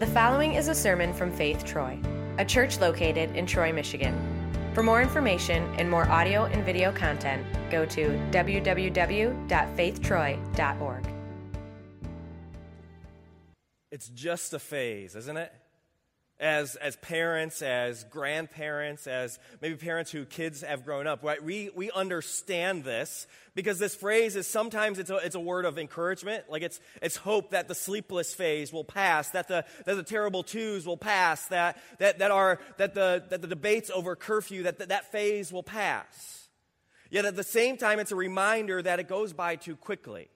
The following is a sermon from Faith Troy, a church located in Troy, Michigan. For more information and more audio and video content, go to www.faithtroy.org. It's just a phase, isn't it? As, as parents, as grandparents, as maybe parents who kids have grown up, right? We, we understand this because this phrase is sometimes it's a, it's a word of encouragement. Like it's, it's hope that the sleepless phase will pass, that the, that the terrible twos will pass, that, that, that, our, that, the, that the debates over curfew, that, that that phase will pass. Yet at the same time, it's a reminder that it goes by too quickly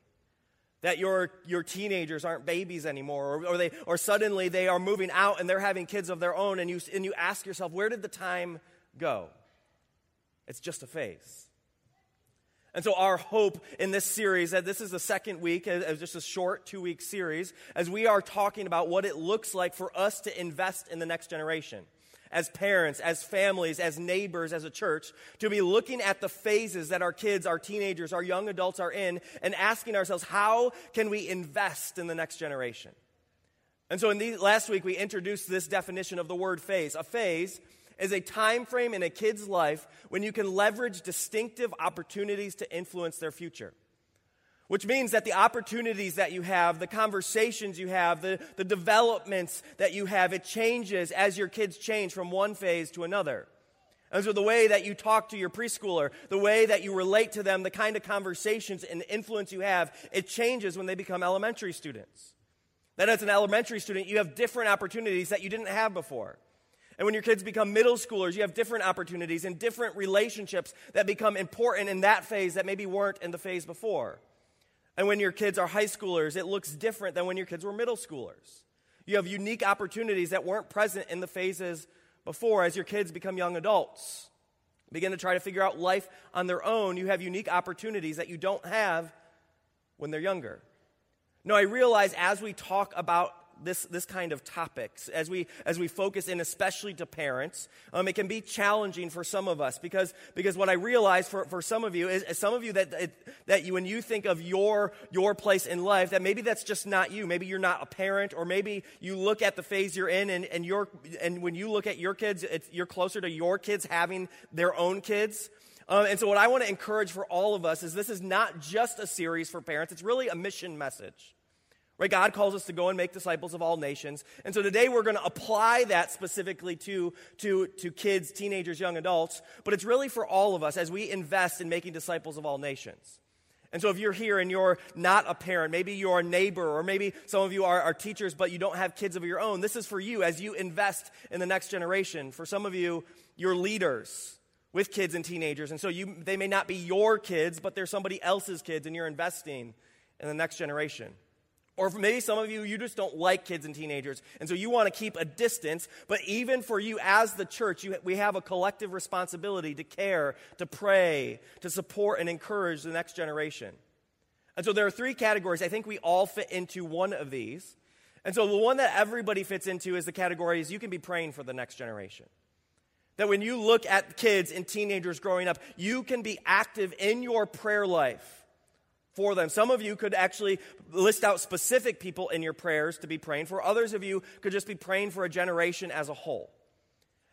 that your, your teenagers aren't babies anymore, or, or, they, or suddenly they are moving out and they're having kids of their own, and you, and you ask yourself, where did the time go? It's just a phase. And so, our hope in this series, that this is the second week, as just a short two week series, as we are talking about what it looks like for us to invest in the next generation as parents, as families, as neighbors, as a church, to be looking at the phases that our kids, our teenagers, our young adults are in and asking ourselves, how can we invest in the next generation? And so in the, last week, we introduced this definition of the word phase. A phase is a time frame in a kid's life when you can leverage distinctive opportunities to influence their future. Which means that the opportunities that you have, the conversations you have, the, the developments that you have, it changes as your kids change from one phase to another. And so the way that you talk to your preschooler, the way that you relate to them, the kind of conversations and influence you have, it changes when they become elementary students. That as an elementary student, you have different opportunities that you didn't have before. And when your kids become middle schoolers, you have different opportunities and different relationships that become important in that phase that maybe weren't in the phase before. And when your kids are high schoolers, it looks different than when your kids were middle schoolers. You have unique opportunities that weren't present in the phases before as your kids become young adults. Begin to try to figure out life on their own. You have unique opportunities that you don't have when they're younger. No, I realize as we talk about this, this kind of topics as we, as we focus in, especially to parents. Um, it can be challenging for some of us because, because what I realize for, for some of you is, is some of you that, that you, when you think of your, your place in life, that maybe that's just not you. Maybe you're not a parent, or maybe you look at the phase you're in and, and, you're, and when you look at your kids, you're closer to your kids having their own kids. Um, and so, what I want to encourage for all of us is this is not just a series for parents, it's really a mission message. Right? God calls us to go and make disciples of all nations. And so today we're going to apply that specifically to, to, to kids, teenagers, young adults, but it's really for all of us as we invest in making disciples of all nations. And so if you're here and you're not a parent, maybe you're a neighbor, or maybe some of you are, are teachers, but you don't have kids of your own, this is for you as you invest in the next generation. For some of you, you're leaders with kids and teenagers. And so you, they may not be your kids, but they're somebody else's kids, and you're investing in the next generation. Or maybe some of you, you just don't like kids and teenagers, and so you want to keep a distance. But even for you as the church, you, we have a collective responsibility to care, to pray, to support and encourage the next generation. And so there are three categories. I think we all fit into one of these. And so the one that everybody fits into is the category is you can be praying for the next generation. That when you look at kids and teenagers growing up, you can be active in your prayer life for them. Some of you could actually list out specific people in your prayers to be praying for. Others of you could just be praying for a generation as a whole.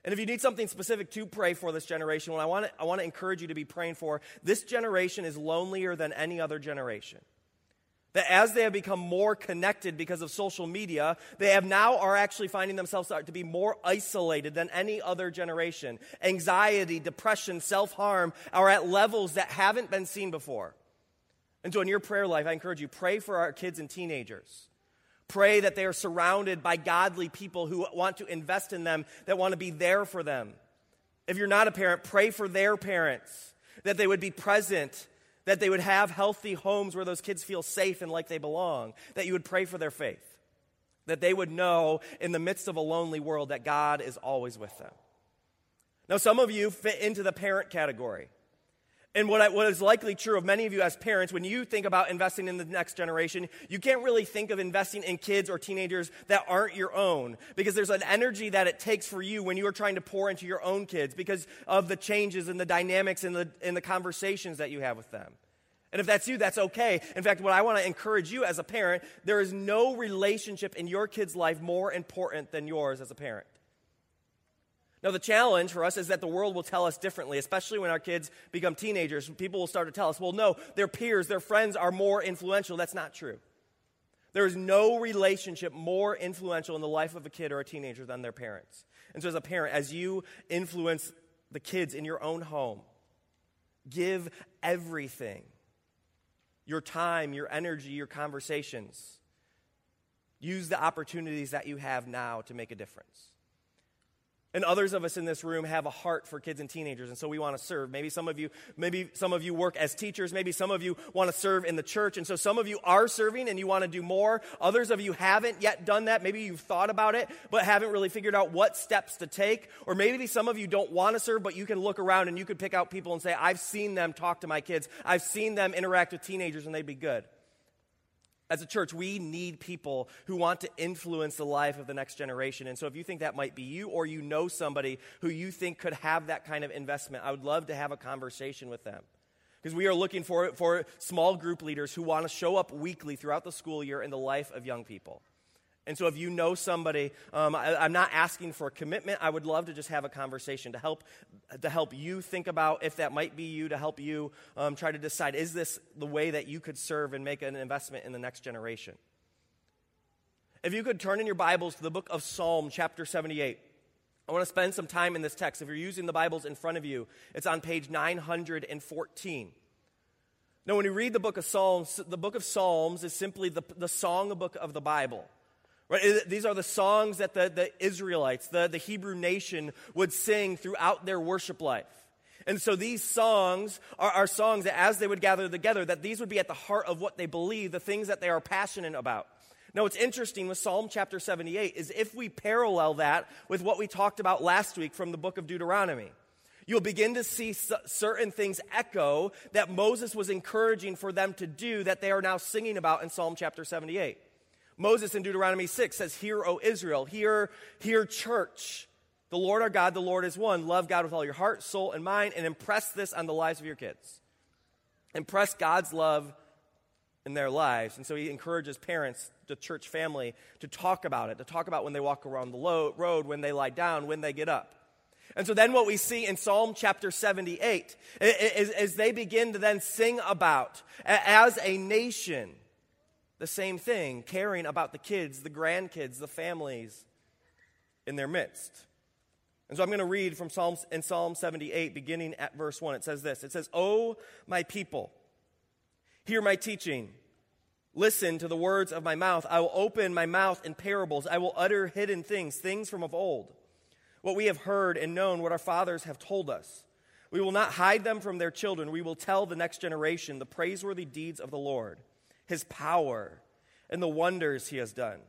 And if you need something specific to pray for this generation, well, I want to, I want to encourage you to be praying for. This generation is lonelier than any other generation. That as they have become more connected because of social media, they have now are actually finding themselves to be more isolated than any other generation. Anxiety, depression, self harm are at levels that haven't been seen before. And so, in your prayer life, I encourage you pray for our kids and teenagers. Pray that they are surrounded by godly people who want to invest in them, that want to be there for them. If you're not a parent, pray for their parents, that they would be present, that they would have healthy homes where those kids feel safe and like they belong, that you would pray for their faith, that they would know in the midst of a lonely world that God is always with them. Now, some of you fit into the parent category. And what, I, what is likely true of many of you as parents, when you think about investing in the next generation, you can't really think of investing in kids or teenagers that aren't your own because there's an energy that it takes for you when you are trying to pour into your own kids because of the changes and the dynamics and the, and the conversations that you have with them. And if that's you, that's okay. In fact, what I want to encourage you as a parent, there is no relationship in your kid's life more important than yours as a parent. Now, the challenge for us is that the world will tell us differently, especially when our kids become teenagers. People will start to tell us, well, no, their peers, their friends are more influential. That's not true. There is no relationship more influential in the life of a kid or a teenager than their parents. And so, as a parent, as you influence the kids in your own home, give everything your time, your energy, your conversations. Use the opportunities that you have now to make a difference. And others of us in this room have a heart for kids and teenagers, and so we want to serve. Maybe some of you, maybe some of you work as teachers, maybe some of you want to serve in the church, and so some of you are serving and you want to do more. Others of you haven't yet done that. Maybe you've thought about it, but haven't really figured out what steps to take. Or maybe some of you don't want to serve, but you can look around and you could pick out people and say, I've seen them talk to my kids. I've seen them interact with teenagers, and they'd be good. As a church, we need people who want to influence the life of the next generation. And so, if you think that might be you or you know somebody who you think could have that kind of investment, I would love to have a conversation with them. Because we are looking for, for small group leaders who want to show up weekly throughout the school year in the life of young people. And so, if you know somebody, um, I, am not asking for a commitment. I would love to just have a conversation to help, to help you think about if that might be you, to help you um, try to decide is this the way that you could serve and make an investment in the next generation? If you could turn in your Bibles to the book of Psalm, chapter 78. I want to spend some time in this text. If you're using the Bibles in front of you, it's on page 914. Now, when you read the book of Psalms, the book of Psalms is simply the, the song book of the Bible. Right? These are the songs that the, the Israelites, the, the Hebrew nation, would sing throughout their worship life. And so these songs are, are songs that as they would gather together, that these would be at the heart of what they believe, the things that they are passionate about. Now, what's interesting with Psalm chapter 78 is if we parallel that with what we talked about last week from the book of Deuteronomy, you'll begin to see certain things echo that Moses was encouraging for them to do that they are now singing about in Psalm chapter 78. Moses in Deuteronomy 6 says, Hear, O Israel, hear, hear, church. The Lord our God, the Lord is one. Love God with all your heart, soul, and mind, and impress this on the lives of your kids. Impress God's love in their lives. And so he encourages parents, the church family, to talk about it, to talk about when they walk around the road, when they lie down, when they get up. And so then what we see in Psalm chapter 78 is, is they begin to then sing about, as a nation, the same thing, caring about the kids, the grandkids, the families in their midst. And so I'm going to read from Psalms in Psalm 78, beginning at verse 1. It says this It says, O my people, hear my teaching. Listen to the words of my mouth. I will open my mouth in parables. I will utter hidden things, things from of old. What we have heard and known, what our fathers have told us. We will not hide them from their children. We will tell the next generation the praiseworthy deeds of the Lord his power, and the wonders he has done.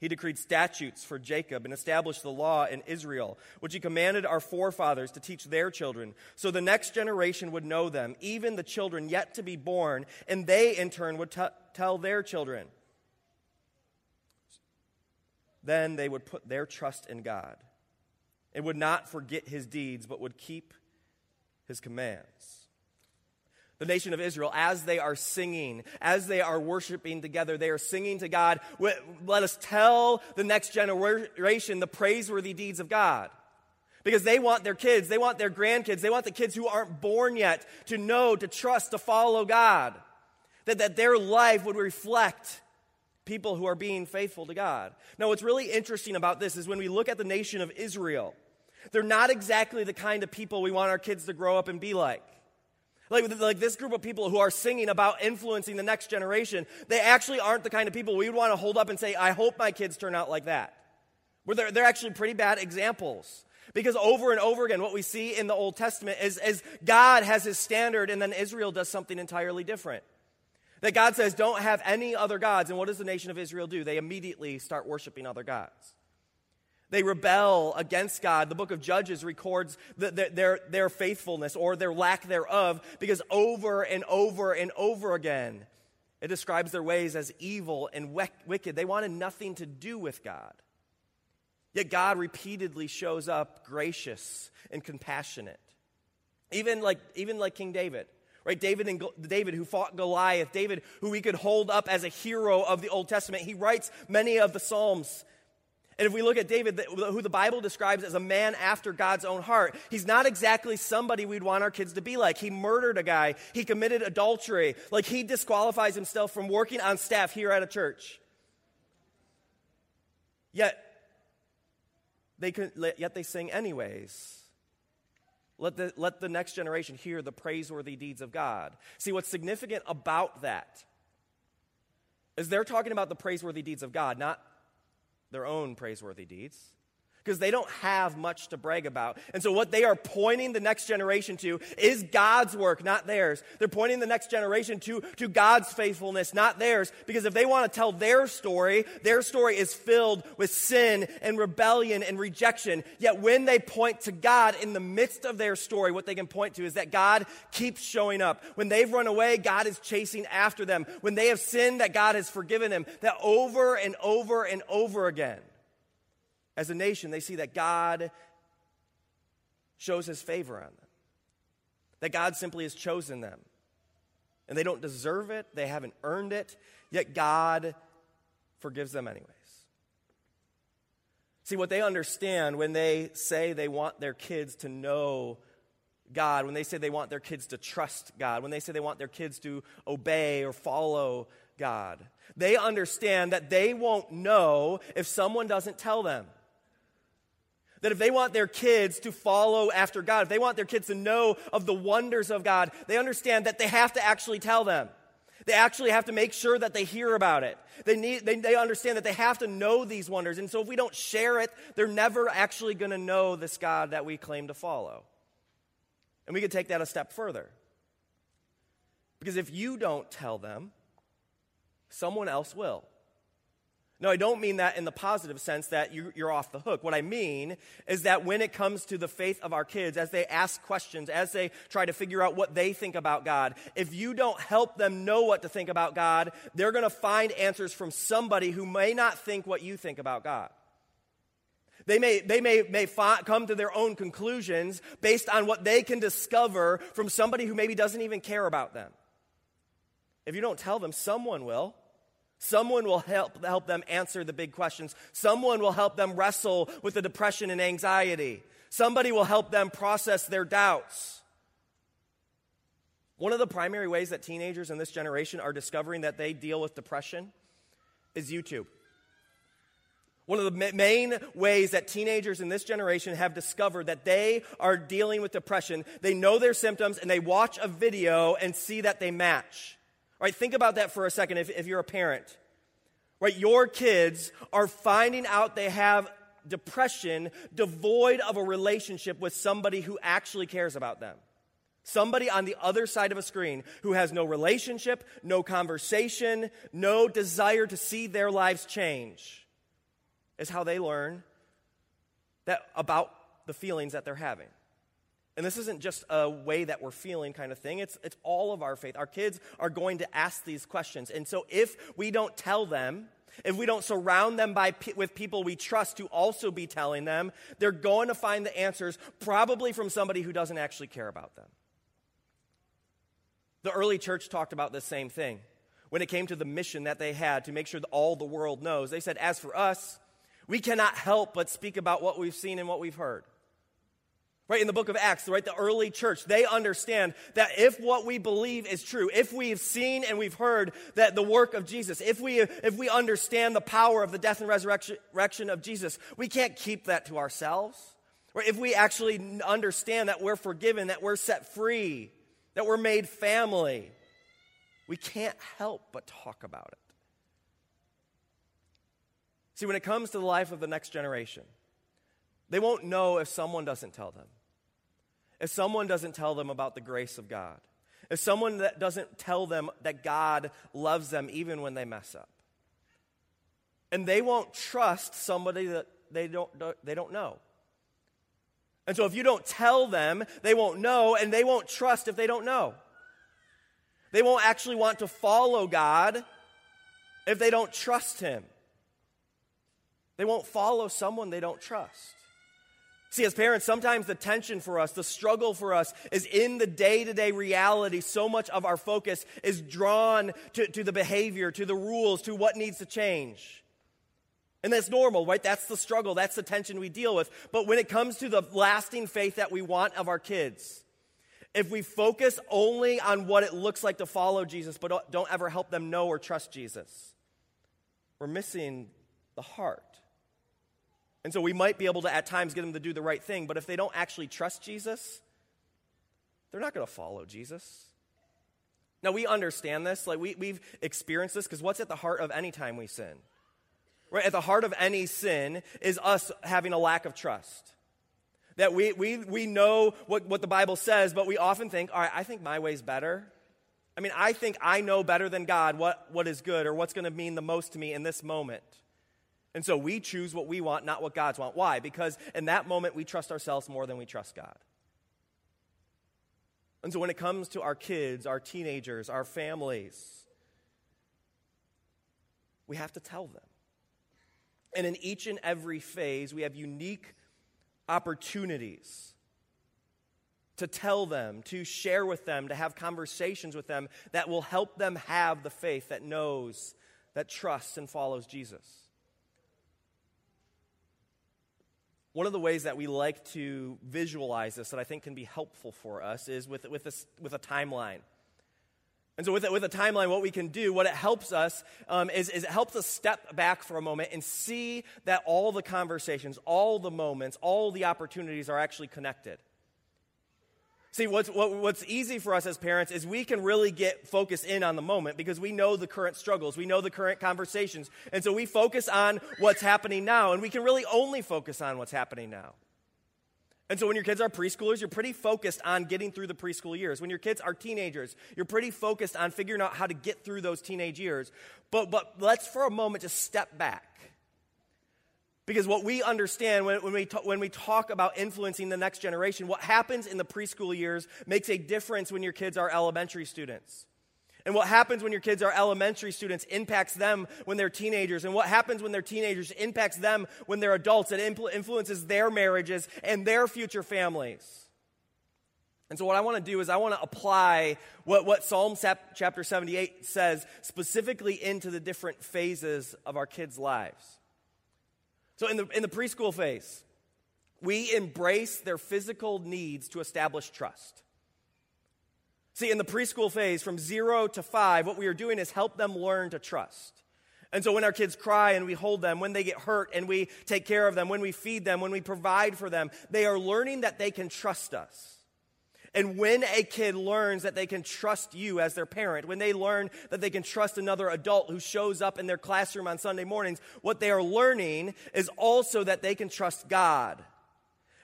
He decreed statutes for Jacob and established the law in Israel, which he commanded our forefathers to teach their children, so the next generation would know them, even the children yet to be born, and they in turn would t- tell their children. Then they would put their trust in God and would not forget his deeds, but would keep his commands the nation of Israel, as they are singing, as they are worshiping together, they are singing to God, let us tell the next generation the praiseworthy deeds of God. Because they want their kids, they want their grandkids, they want the kids who aren't born yet to know, to trust, to follow God. That, that their life would reflect people who are being faithful to God. Now, what's really interesting about this is when we look at the nation of Israel, they're not exactly the kind of people we want our kids to grow up and be like. Like, like this group of people who are singing about influencing the next generation, they actually aren't the kind of people we would want to hold up and say, I hope my kids turn out like that. Where they're, they're actually pretty bad examples. Because over and over again, what we see in the Old Testament is, is God has his standard and then Israel does something entirely different. That God says, don't have any other gods. And what does the nation of Israel do? They immediately start worshiping other gods. They rebel against God. The book of Judges records the, the, their, their faithfulness or their lack thereof because over and over and over again, it describes their ways as evil and wicked. They wanted nothing to do with God. Yet God repeatedly shows up gracious and compassionate. Even like, even like King David. Right? David and David who fought Goliath, David who we could hold up as a hero of the Old Testament. He writes many of the Psalms. And if we look at David, who the Bible describes as a man after God's own heart, he's not exactly somebody we'd want our kids to be like. He murdered a guy, he committed adultery. Like he disqualifies himself from working on staff here at a church. Yet, they could, yet they sing anyways. Let the, let the next generation hear the praiseworthy deeds of God. See, what's significant about that is they're talking about the praiseworthy deeds of God, not their own praiseworthy deeds because they don't have much to brag about. And so, what they are pointing the next generation to is God's work, not theirs. They're pointing the next generation to, to God's faithfulness, not theirs. Because if they want to tell their story, their story is filled with sin and rebellion and rejection. Yet, when they point to God in the midst of their story, what they can point to is that God keeps showing up. When they've run away, God is chasing after them. When they have sinned, that God has forgiven them. That over and over and over again as a nation, they see that God shows his favor on them, that God simply has chosen them. And they don't deserve it, they haven't earned it, yet God forgives them anyways. See, what they understand when they say they want their kids to know God, when they say they want their kids to trust God, when they say they want their kids to obey or follow God, they understand that they won't know if someone doesn't tell them. That if they want their kids to follow after God, if they want their kids to know of the wonders of God, they understand that they have to actually tell them. They actually have to make sure that they hear about it. They, need, they, they understand that they have to know these wonders. And so if we don't share it, they're never actually going to know this God that we claim to follow. And we could take that a step further. Because if you don't tell them, someone else will. No, I don't mean that in the positive sense that you, are off the hook. What I mean is that when it comes to the faith of our kids, as they ask questions, as they try to figure out what they think about God, if you don't help them know what to think about God, they're going to find answers from somebody who may not think what you think about God. They may, they may, may fi- come to their own conclusions based on what they can discover from somebody who maybe doesn't even care about them. If you don't tell them, someone will. Someone will help, help them answer the big questions. Someone will help them wrestle with the depression and anxiety. Somebody will help them process their doubts. One of the primary ways that teenagers in this generation are discovering that they deal with depression is YouTube. One of the main ways that teenagers in this generation have discovered that they are dealing with depression, they know their symptoms and they watch a video and see that they match. Right, think about that for a second if, if you're a parent. Right, your kids are finding out they have depression devoid of a relationship with somebody who actually cares about them. Somebody on the other side of a screen who has no relationship, no conversation, no desire to see their lives change is how they learn that about the feelings that they're having. And this isn't just a way that we're feeling kind of thing, it's, it's all of our faith. Our kids are going to ask these questions. And so if we don't tell them, if we don't surround them by, with people we trust to also be telling them, they're going to find the answers probably from somebody who doesn't actually care about them. The early church talked about the same thing when it came to the mission that they had to make sure that all the world knows. They said, As for us, we cannot help but speak about what we've seen and what we've heard. Right, in the book of Acts, right, the early church, they understand that if what we believe is true, if we've seen and we've heard that the work of Jesus, if we, if we understand the power of the death and resurrection of Jesus, we can't keep that to ourselves. Right, if we actually understand that we're forgiven, that we're set free, that we're made family, we can't help but talk about it. See, when it comes to the life of the next generation, they won't know if someone doesn't tell them if someone doesn't tell them about the grace of God, if someone that doesn't tell them that God loves them even when they mess up. And they won't trust somebody that they don't, they don't know. And so if you don't tell them, they won't know, and they won't trust if they don't know. They won't actually want to follow God if they don't trust Him. They won't follow someone they don't trust. See, as parents, sometimes the tension for us, the struggle for us, is in the day to day reality. So much of our focus is drawn to, to the behavior, to the rules, to what needs to change. And that's normal, right? That's the struggle, that's the tension we deal with. But when it comes to the lasting faith that we want of our kids, if we focus only on what it looks like to follow Jesus, but don't ever help them know or trust Jesus, we're missing the heart. And so we might be able to at times get them to do the right thing, but if they don't actually trust Jesus, they're not going to follow Jesus. Now, we understand this. Like, we, we've experienced this because what's at the heart of any time we sin? Right? At the heart of any sin is us having a lack of trust. That we, we, we know what, what the Bible says, but we often think, all right, I think my way's better. I mean, I think I know better than God what, what is good or what's going to mean the most to me in this moment. And so we choose what we want, not what God's want. Why? Because in that moment, we trust ourselves more than we trust God. And so when it comes to our kids, our teenagers, our families, we have to tell them. And in each and every phase, we have unique opportunities to tell them, to share with them, to have conversations with them that will help them have the faith that knows, that trusts, and follows Jesus. One of the ways that we like to visualize this that I think can be helpful for us is with, with, this, with a timeline. And so, with a, with a timeline, what we can do, what it helps us, um, is, is it helps us step back for a moment and see that all the conversations, all the moments, all the opportunities are actually connected. See, what's, what, what's easy for us as parents is we can really get focused in on the moment because we know the current struggles, we know the current conversations. And so we focus on what's happening now, and we can really only focus on what's happening now. And so when your kids are preschoolers, you're pretty focused on getting through the preschool years. When your kids are teenagers, you're pretty focused on figuring out how to get through those teenage years. But, but let's for a moment just step back. Because what we understand when, when, we ta- when we talk about influencing the next generation, what happens in the preschool years makes a difference when your kids are elementary students. And what happens when your kids are elementary students impacts them when they're teenagers. And what happens when they're teenagers impacts them when they're adults. It impl- influences their marriages and their future families. And so, what I want to do is, I want to apply what, what Psalm chapter 78 says specifically into the different phases of our kids' lives. So, in the, in the preschool phase, we embrace their physical needs to establish trust. See, in the preschool phase, from zero to five, what we are doing is help them learn to trust. And so when our kids cry and we hold them, when they get hurt and we take care of them, when we feed them, when we provide for them, they are learning that they can trust us. And when a kid learns that they can trust you as their parent, when they learn that they can trust another adult who shows up in their classroom on Sunday mornings, what they are learning is also that they can trust God.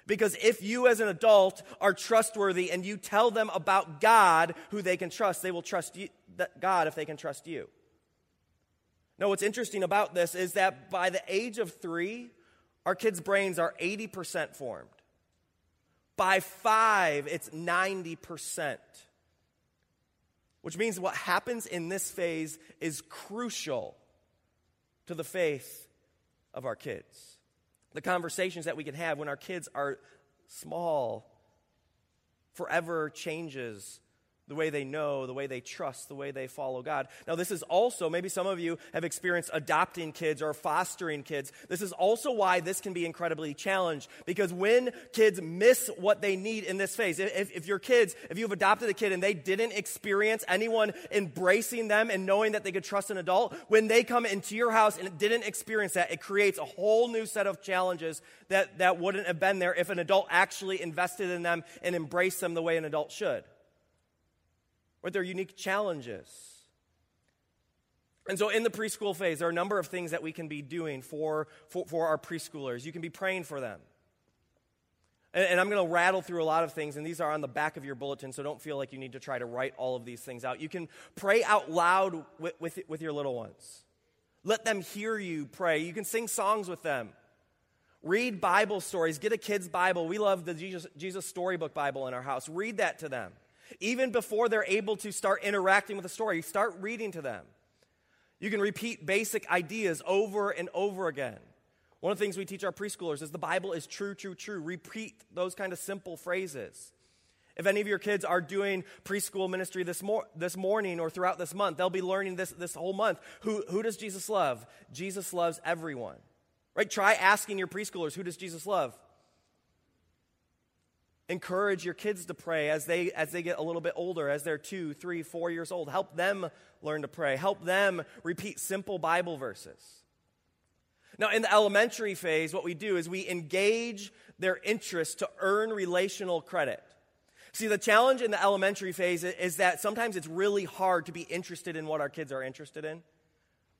Because if you as an adult are trustworthy and you tell them about God who they can trust, they will trust you, God if they can trust you. Now, what's interesting about this is that by the age of three, our kids' brains are 80% formed. By five, it's 90%. Which means what happens in this phase is crucial to the faith of our kids the conversations that we can have when our kids are small forever changes the way they know, the way they trust, the way they follow God. Now, this is also, maybe some of you have experienced adopting kids or fostering kids. This is also why this can be incredibly challenged because when kids miss what they need in this phase, if, if your kids, if you've adopted a kid and they didn't experience anyone embracing them and knowing that they could trust an adult, when they come into your house and didn't experience that, it creates a whole new set of challenges that, that wouldn't have been there if an adult actually invested in them and embraced them the way an adult should or their unique challenges. And so, in the preschool phase, there are a number of things that we can be doing for, for, for our preschoolers. You can be praying for them. And, and I'm going to rattle through a lot of things, and these are on the back of your bulletin, so don't feel like you need to try to write all of these things out. You can pray out loud with, with, with your little ones. Let them hear you pray. You can sing songs with them. Read Bible stories. Get a kid's Bible. We love the Jesus, Jesus Storybook Bible in our house. Read that to them. Even before they're able to start interacting with the story, start reading to them. You can repeat basic ideas over and over again. One of the things we teach our preschoolers is the Bible is true, true, true. Repeat those kind of simple phrases. If any of your kids are doing preschool ministry this, mor- this morning or throughout this month, they'll be learning this this whole month. Who, who does Jesus love? Jesus loves everyone. Right? Try asking your preschoolers, who does Jesus love? Encourage your kids to pray as they, as they get a little bit older, as they're two, three, four years old. Help them learn to pray. Help them repeat simple Bible verses. Now, in the elementary phase, what we do is we engage their interest to earn relational credit. See, the challenge in the elementary phase is that sometimes it's really hard to be interested in what our kids are interested in.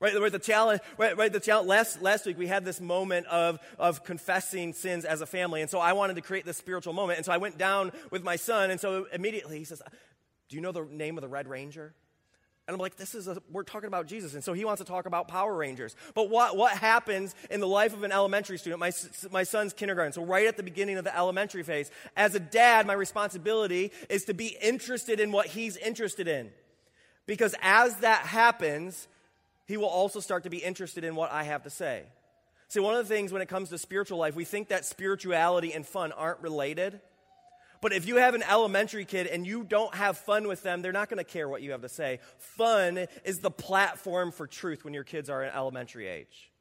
Right, right, the challenge, right, right, the challenge, last, last week we had this moment of, of confessing sins as a family. And so I wanted to create this spiritual moment. And so I went down with my son. And so immediately he says, Do you know the name of the Red Ranger? And I'm like, this is a, we're talking about Jesus. And so he wants to talk about Power Rangers. But what, what happens in the life of an elementary student? My, my son's kindergarten. So right at the beginning of the elementary phase, as a dad, my responsibility is to be interested in what he's interested in. Because as that happens, he will also start to be interested in what I have to say. See, one of the things when it comes to spiritual life, we think that spirituality and fun aren't related. But if you have an elementary kid and you don't have fun with them, they're not going to care what you have to say. Fun is the platform for truth when your kids are in elementary age.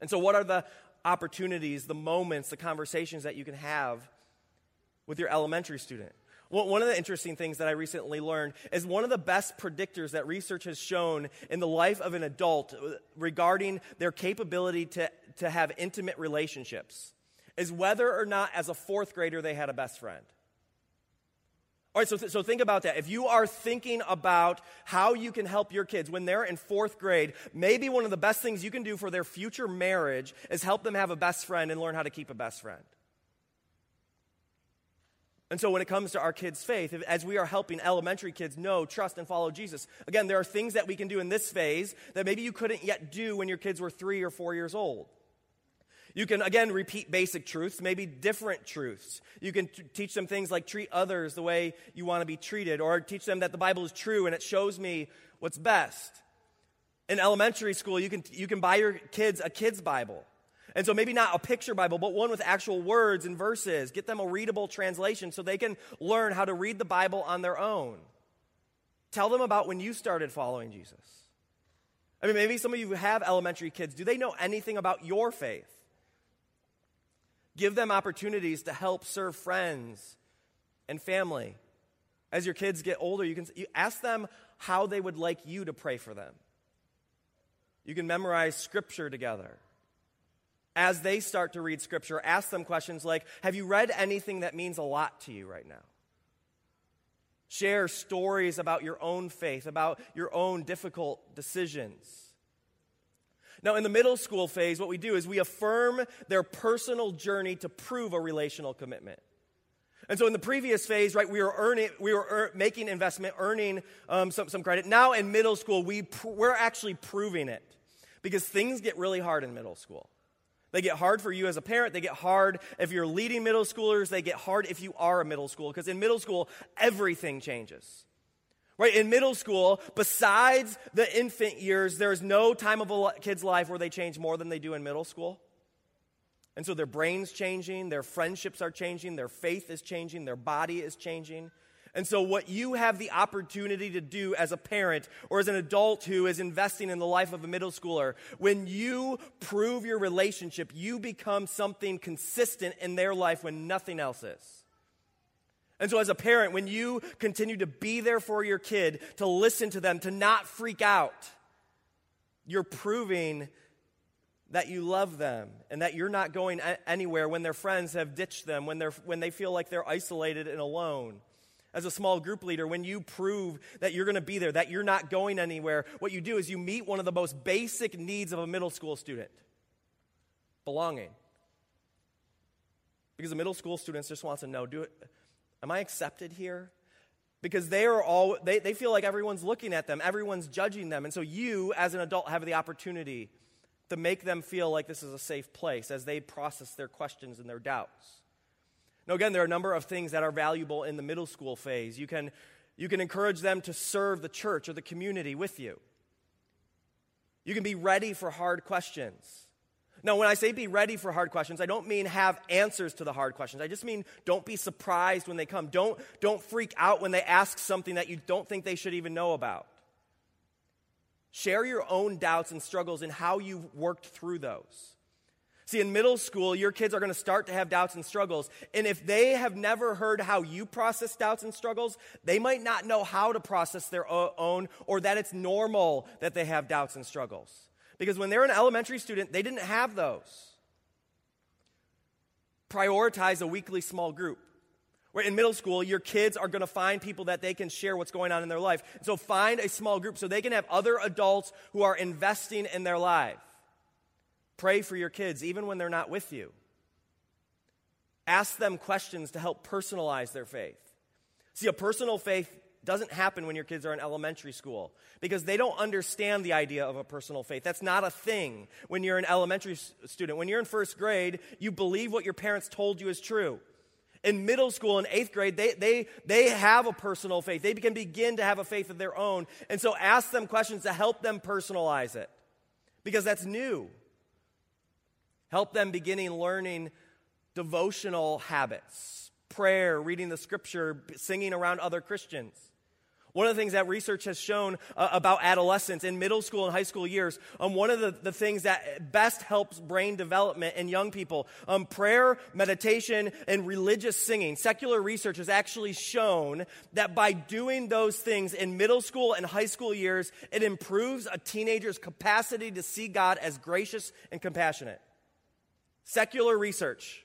And so, what are the opportunities, the moments, the conversations that you can have with your elementary student? One of the interesting things that I recently learned is one of the best predictors that research has shown in the life of an adult regarding their capability to, to have intimate relationships is whether or not, as a fourth grader, they had a best friend. All right, so, th- so think about that. If you are thinking about how you can help your kids when they're in fourth grade, maybe one of the best things you can do for their future marriage is help them have a best friend and learn how to keep a best friend. And so, when it comes to our kids' faith, as we are helping elementary kids know, trust, and follow Jesus, again, there are things that we can do in this phase that maybe you couldn't yet do when your kids were three or four years old. You can, again, repeat basic truths, maybe different truths. You can t- teach them things like treat others the way you want to be treated, or teach them that the Bible is true and it shows me what's best. In elementary school, you can, you can buy your kids a kid's Bible. And so maybe not a picture Bible, but one with actual words and verses. Get them a readable translation so they can learn how to read the Bible on their own. Tell them about when you started following Jesus. I mean, maybe some of you have elementary kids. Do they know anything about your faith? Give them opportunities to help serve friends and family. As your kids get older, you can you ask them how they would like you to pray for them. You can memorize scripture together as they start to read scripture, ask them questions like Have you read anything that means a lot to you right now? Share stories about your own faith, about your own difficult decisions. Now, in the middle school phase, what we do is we affirm their personal journey to prove a relational commitment. And so in the previous phase, right, we were earning, we were er, making investment, earning um, some, some credit. Now in middle school, we pr- we're actually proving it because things get really hard in middle school. They get hard for you as a parent. They get hard if you're leading middle schoolers. They get hard if you are a middle school, because in middle school, everything changes. Right? In middle school, besides the infant years, there's no time of a kid's life where they change more than they do in middle school. And so their brain's changing, their friendships are changing, their faith is changing, their body is changing. And so, what you have the opportunity to do as a parent or as an adult who is investing in the life of a middle schooler, when you prove your relationship, you become something consistent in their life when nothing else is. And so, as a parent, when you continue to be there for your kid, to listen to them, to not freak out, you're proving that you love them and that you're not going anywhere when their friends have ditched them, when, they're, when they feel like they're isolated and alone as a small group leader, when you prove that you're going to be there, that you're not going anywhere, what you do is you meet one of the most basic needs of a middle school student belonging. Because the middle school students just wants to know, do it, am I accepted here? Because they are all they, they feel like everyone's looking at them, everyone's judging them. And so you, as an adult, have the opportunity to make them feel like this is a safe place as they process their questions and their doubts. Now, again, there are a number of things that are valuable in the middle school phase. You can, you can encourage them to serve the church or the community with you. You can be ready for hard questions. Now, when I say be ready for hard questions, I don't mean have answers to the hard questions. I just mean don't be surprised when they come. Don't, don't freak out when they ask something that you don't think they should even know about. Share your own doubts and struggles and how you've worked through those. See, in middle school, your kids are going to start to have doubts and struggles. And if they have never heard how you process doubts and struggles, they might not know how to process their own or that it's normal that they have doubts and struggles. Because when they're an elementary student, they didn't have those. Prioritize a weekly small group. Where in middle school, your kids are going to find people that they can share what's going on in their life. So find a small group so they can have other adults who are investing in their life. Pray for your kids, even when they're not with you. Ask them questions to help personalize their faith. See, a personal faith doesn't happen when your kids are in elementary school because they don't understand the idea of a personal faith. That's not a thing when you're an elementary student. When you're in first grade, you believe what your parents told you is true. In middle school and eighth grade, they, they, they have a personal faith. They can begin to have a faith of their own. And so ask them questions to help them personalize it because that's new. Help them beginning learning devotional habits, prayer, reading the scripture, singing around other Christians. One of the things that research has shown uh, about adolescents in middle school and high school years, um, one of the, the things that best helps brain development in young people, um, prayer, meditation, and religious singing. Secular research has actually shown that by doing those things in middle school and high school years, it improves a teenager's capacity to see God as gracious and compassionate. Secular research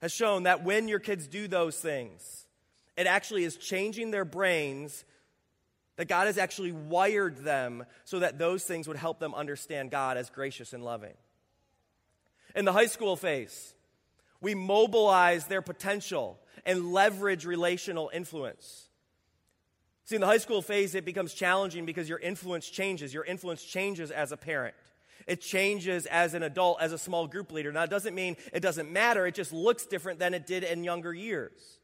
has shown that when your kids do those things, it actually is changing their brains, that God has actually wired them so that those things would help them understand God as gracious and loving. In the high school phase, we mobilize their potential and leverage relational influence. See, in the high school phase, it becomes challenging because your influence changes. Your influence changes as a parent. It changes as an adult, as a small group leader. Now, it doesn't mean it doesn't matter, it just looks different than it did in younger years.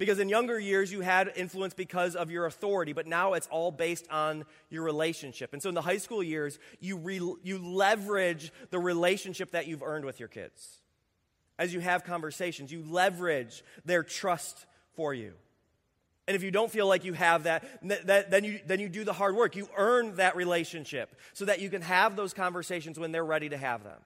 Because in younger years, you had influence because of your authority, but now it's all based on your relationship. And so in the high school years, you, re, you leverage the relationship that you've earned with your kids. As you have conversations, you leverage their trust for you. And if you don't feel like you have that, then you, then you do the hard work. You earn that relationship so that you can have those conversations when they're ready to have them.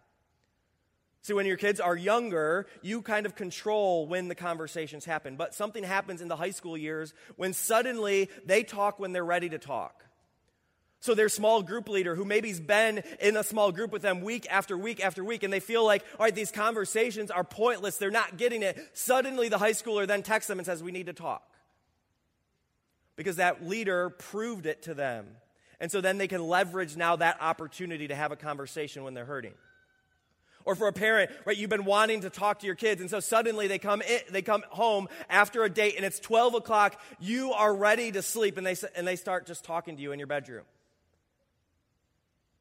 See, when your kids are younger, you kind of control when the conversations happen. But something happens in the high school years when suddenly they talk when they're ready to talk. So their small group leader, who maybe's been in a small group with them week after week after week, and they feel like, all right, these conversations are pointless, they're not getting it. Suddenly the high schooler then texts them and says, we need to talk because that leader proved it to them. And so then they can leverage now that opportunity to have a conversation when they're hurting. Or for a parent, right, you've been wanting to talk to your kids, and so suddenly they come in, they come home after a date, and it's 12 o'clock, you are ready to sleep, and they, and they start just talking to you in your bedroom.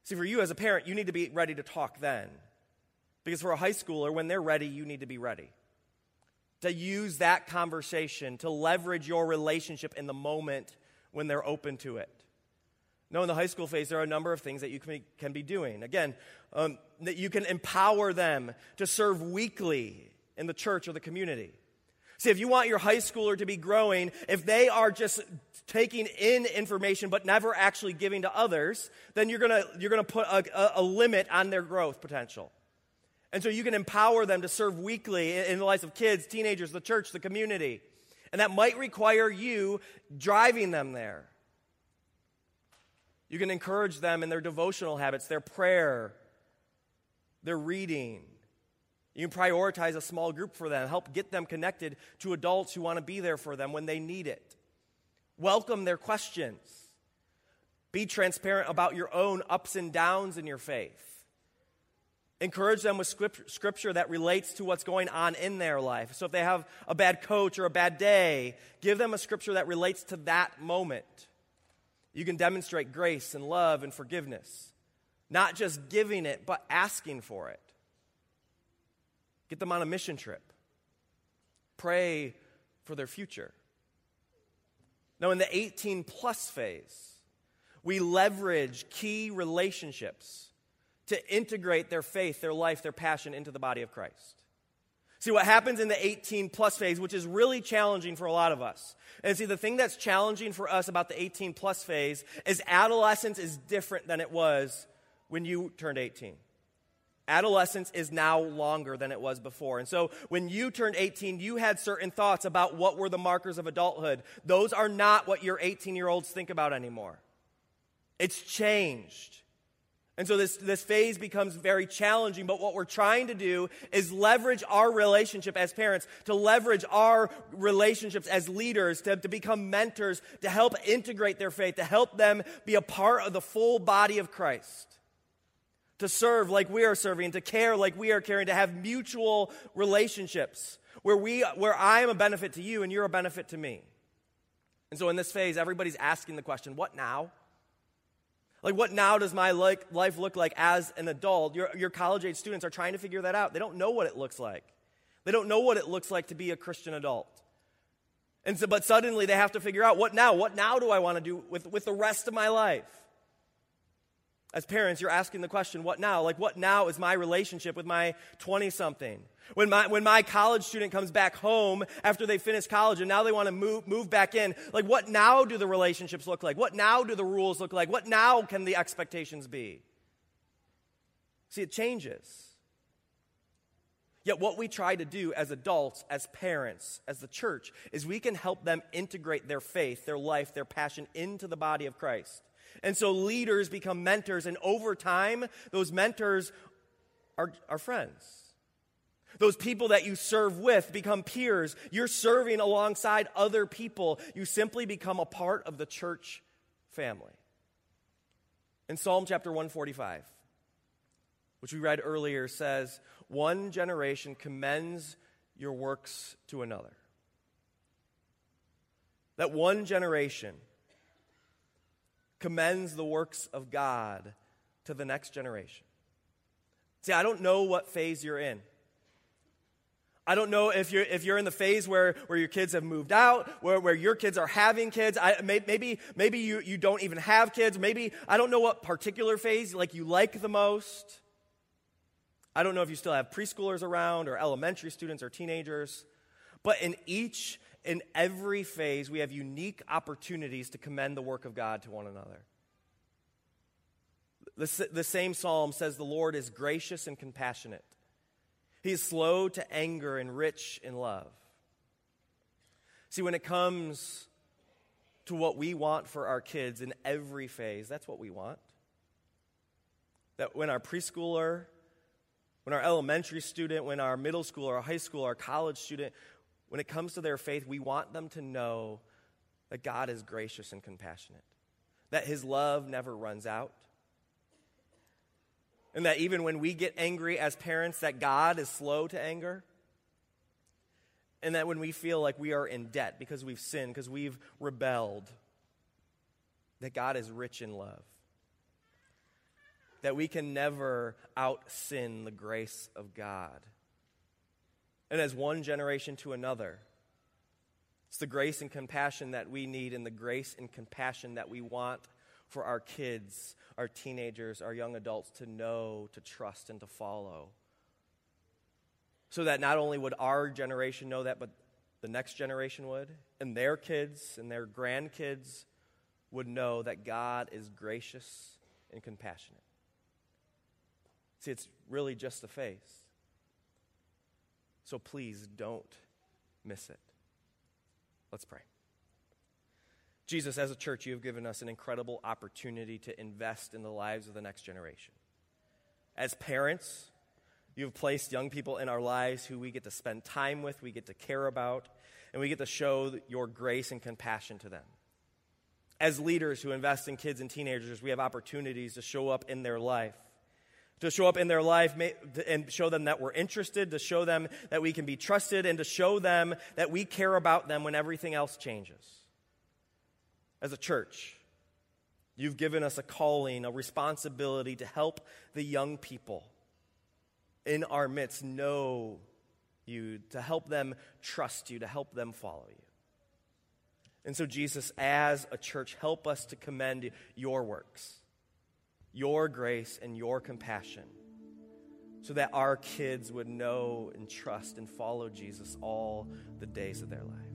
See, for you as a parent, you need to be ready to talk then. Because for a high schooler, when they're ready, you need to be ready to use that conversation to leverage your relationship in the moment when they're open to it. No, in the high school phase, there are a number of things that you can be, can be doing. Again, um, that you can empower them to serve weekly in the church or the community. See, if you want your high schooler to be growing, if they are just taking in information but never actually giving to others, then you're going you're gonna put a, a, a limit on their growth potential. And so you can empower them to serve weekly in the lives of kids, teenagers, the church, the community. And that might require you driving them there. You can encourage them in their devotional habits, their prayer, their reading. You can prioritize a small group for them, help get them connected to adults who want to be there for them when they need it. Welcome their questions. Be transparent about your own ups and downs in your faith. Encourage them with scripture that relates to what's going on in their life. So if they have a bad coach or a bad day, give them a scripture that relates to that moment. You can demonstrate grace and love and forgiveness, not just giving it, but asking for it. Get them on a mission trip. Pray for their future. Now, in the 18 plus phase, we leverage key relationships to integrate their faith, their life, their passion into the body of Christ. See, what happens in the 18 plus phase, which is really challenging for a lot of us. And see, the thing that's challenging for us about the 18 plus phase is adolescence is different than it was when you turned 18. Adolescence is now longer than it was before. And so when you turned 18, you had certain thoughts about what were the markers of adulthood. Those are not what your 18 year olds think about anymore. It's changed. And so this, this phase becomes very challenging, but what we're trying to do is leverage our relationship as parents, to leverage our relationships as leaders, to, to become mentors, to help integrate their faith, to help them be a part of the full body of Christ, to serve like we are serving, to care like we are caring, to have mutual relationships where, we, where I am a benefit to you and you're a benefit to me. And so in this phase, everybody's asking the question, what now? Like, what now does my like, life look like as an adult? Your, your college age students are trying to figure that out. They don't know what it looks like. They don't know what it looks like to be a Christian adult. And so, but suddenly they have to figure out what now? What now do I want to do with, with the rest of my life? As parents, you're asking the question, what now? Like, what now is my relationship with my 20 something? When my, when my college student comes back home after they finish college and now they want to move, move back in, like, what now do the relationships look like? What now do the rules look like? What now can the expectations be? See, it changes. Yet, what we try to do as adults, as parents, as the church, is we can help them integrate their faith, their life, their passion into the body of Christ. And so leaders become mentors, and over time, those mentors are, are friends. Those people that you serve with become peers. You're serving alongside other people. You simply become a part of the church family. In Psalm chapter 145, which we read earlier, says, One generation commends your works to another. That one generation commends the works of God to the next generation. See, I don't know what phase you're in. I don't know if you're, if you're in the phase where, where your kids have moved out, where, where your kids are having kids. I, maybe maybe you, you don't even have kids. Maybe, I don't know what particular phase like you like the most. I don't know if you still have preschoolers around or elementary students or teenagers. But in each in every phase, we have unique opportunities to commend the work of God to one another. The, the same psalm says, The Lord is gracious and compassionate. He is slow to anger and rich in love. See, when it comes to what we want for our kids in every phase, that's what we want. That when our preschooler, when our elementary student, when our middle school, our high school, our college student, when it comes to their faith, we want them to know that God is gracious and compassionate, that His love never runs out. And that even when we get angry as parents, that God is slow to anger. And that when we feel like we are in debt because we've sinned, because we've rebelled, that God is rich in love. That we can never out sin the grace of God and as one generation to another. It's the grace and compassion that we need and the grace and compassion that we want for our kids, our teenagers, our young adults to know, to trust, and to follow. So that not only would our generation know that, but the next generation would, and their kids and their grandkids would know that God is gracious and compassionate. See, it's really just a face. So please don't miss it. Let's pray. Jesus, as a church, you have given us an incredible opportunity to invest in the lives of the next generation. As parents, you have placed young people in our lives who we get to spend time with, we get to care about, and we get to show your grace and compassion to them. As leaders who invest in kids and teenagers, we have opportunities to show up in their life to show up in their life and show them that we're interested, to show them that we can be trusted, and to show them that we care about them when everything else changes. As a church, you've given us a calling, a responsibility to help the young people in our midst know you, to help them trust you, to help them follow you. And so, Jesus, as a church, help us to commend your works your grace and your compassion so that our kids would know and trust and follow Jesus all the days of their life.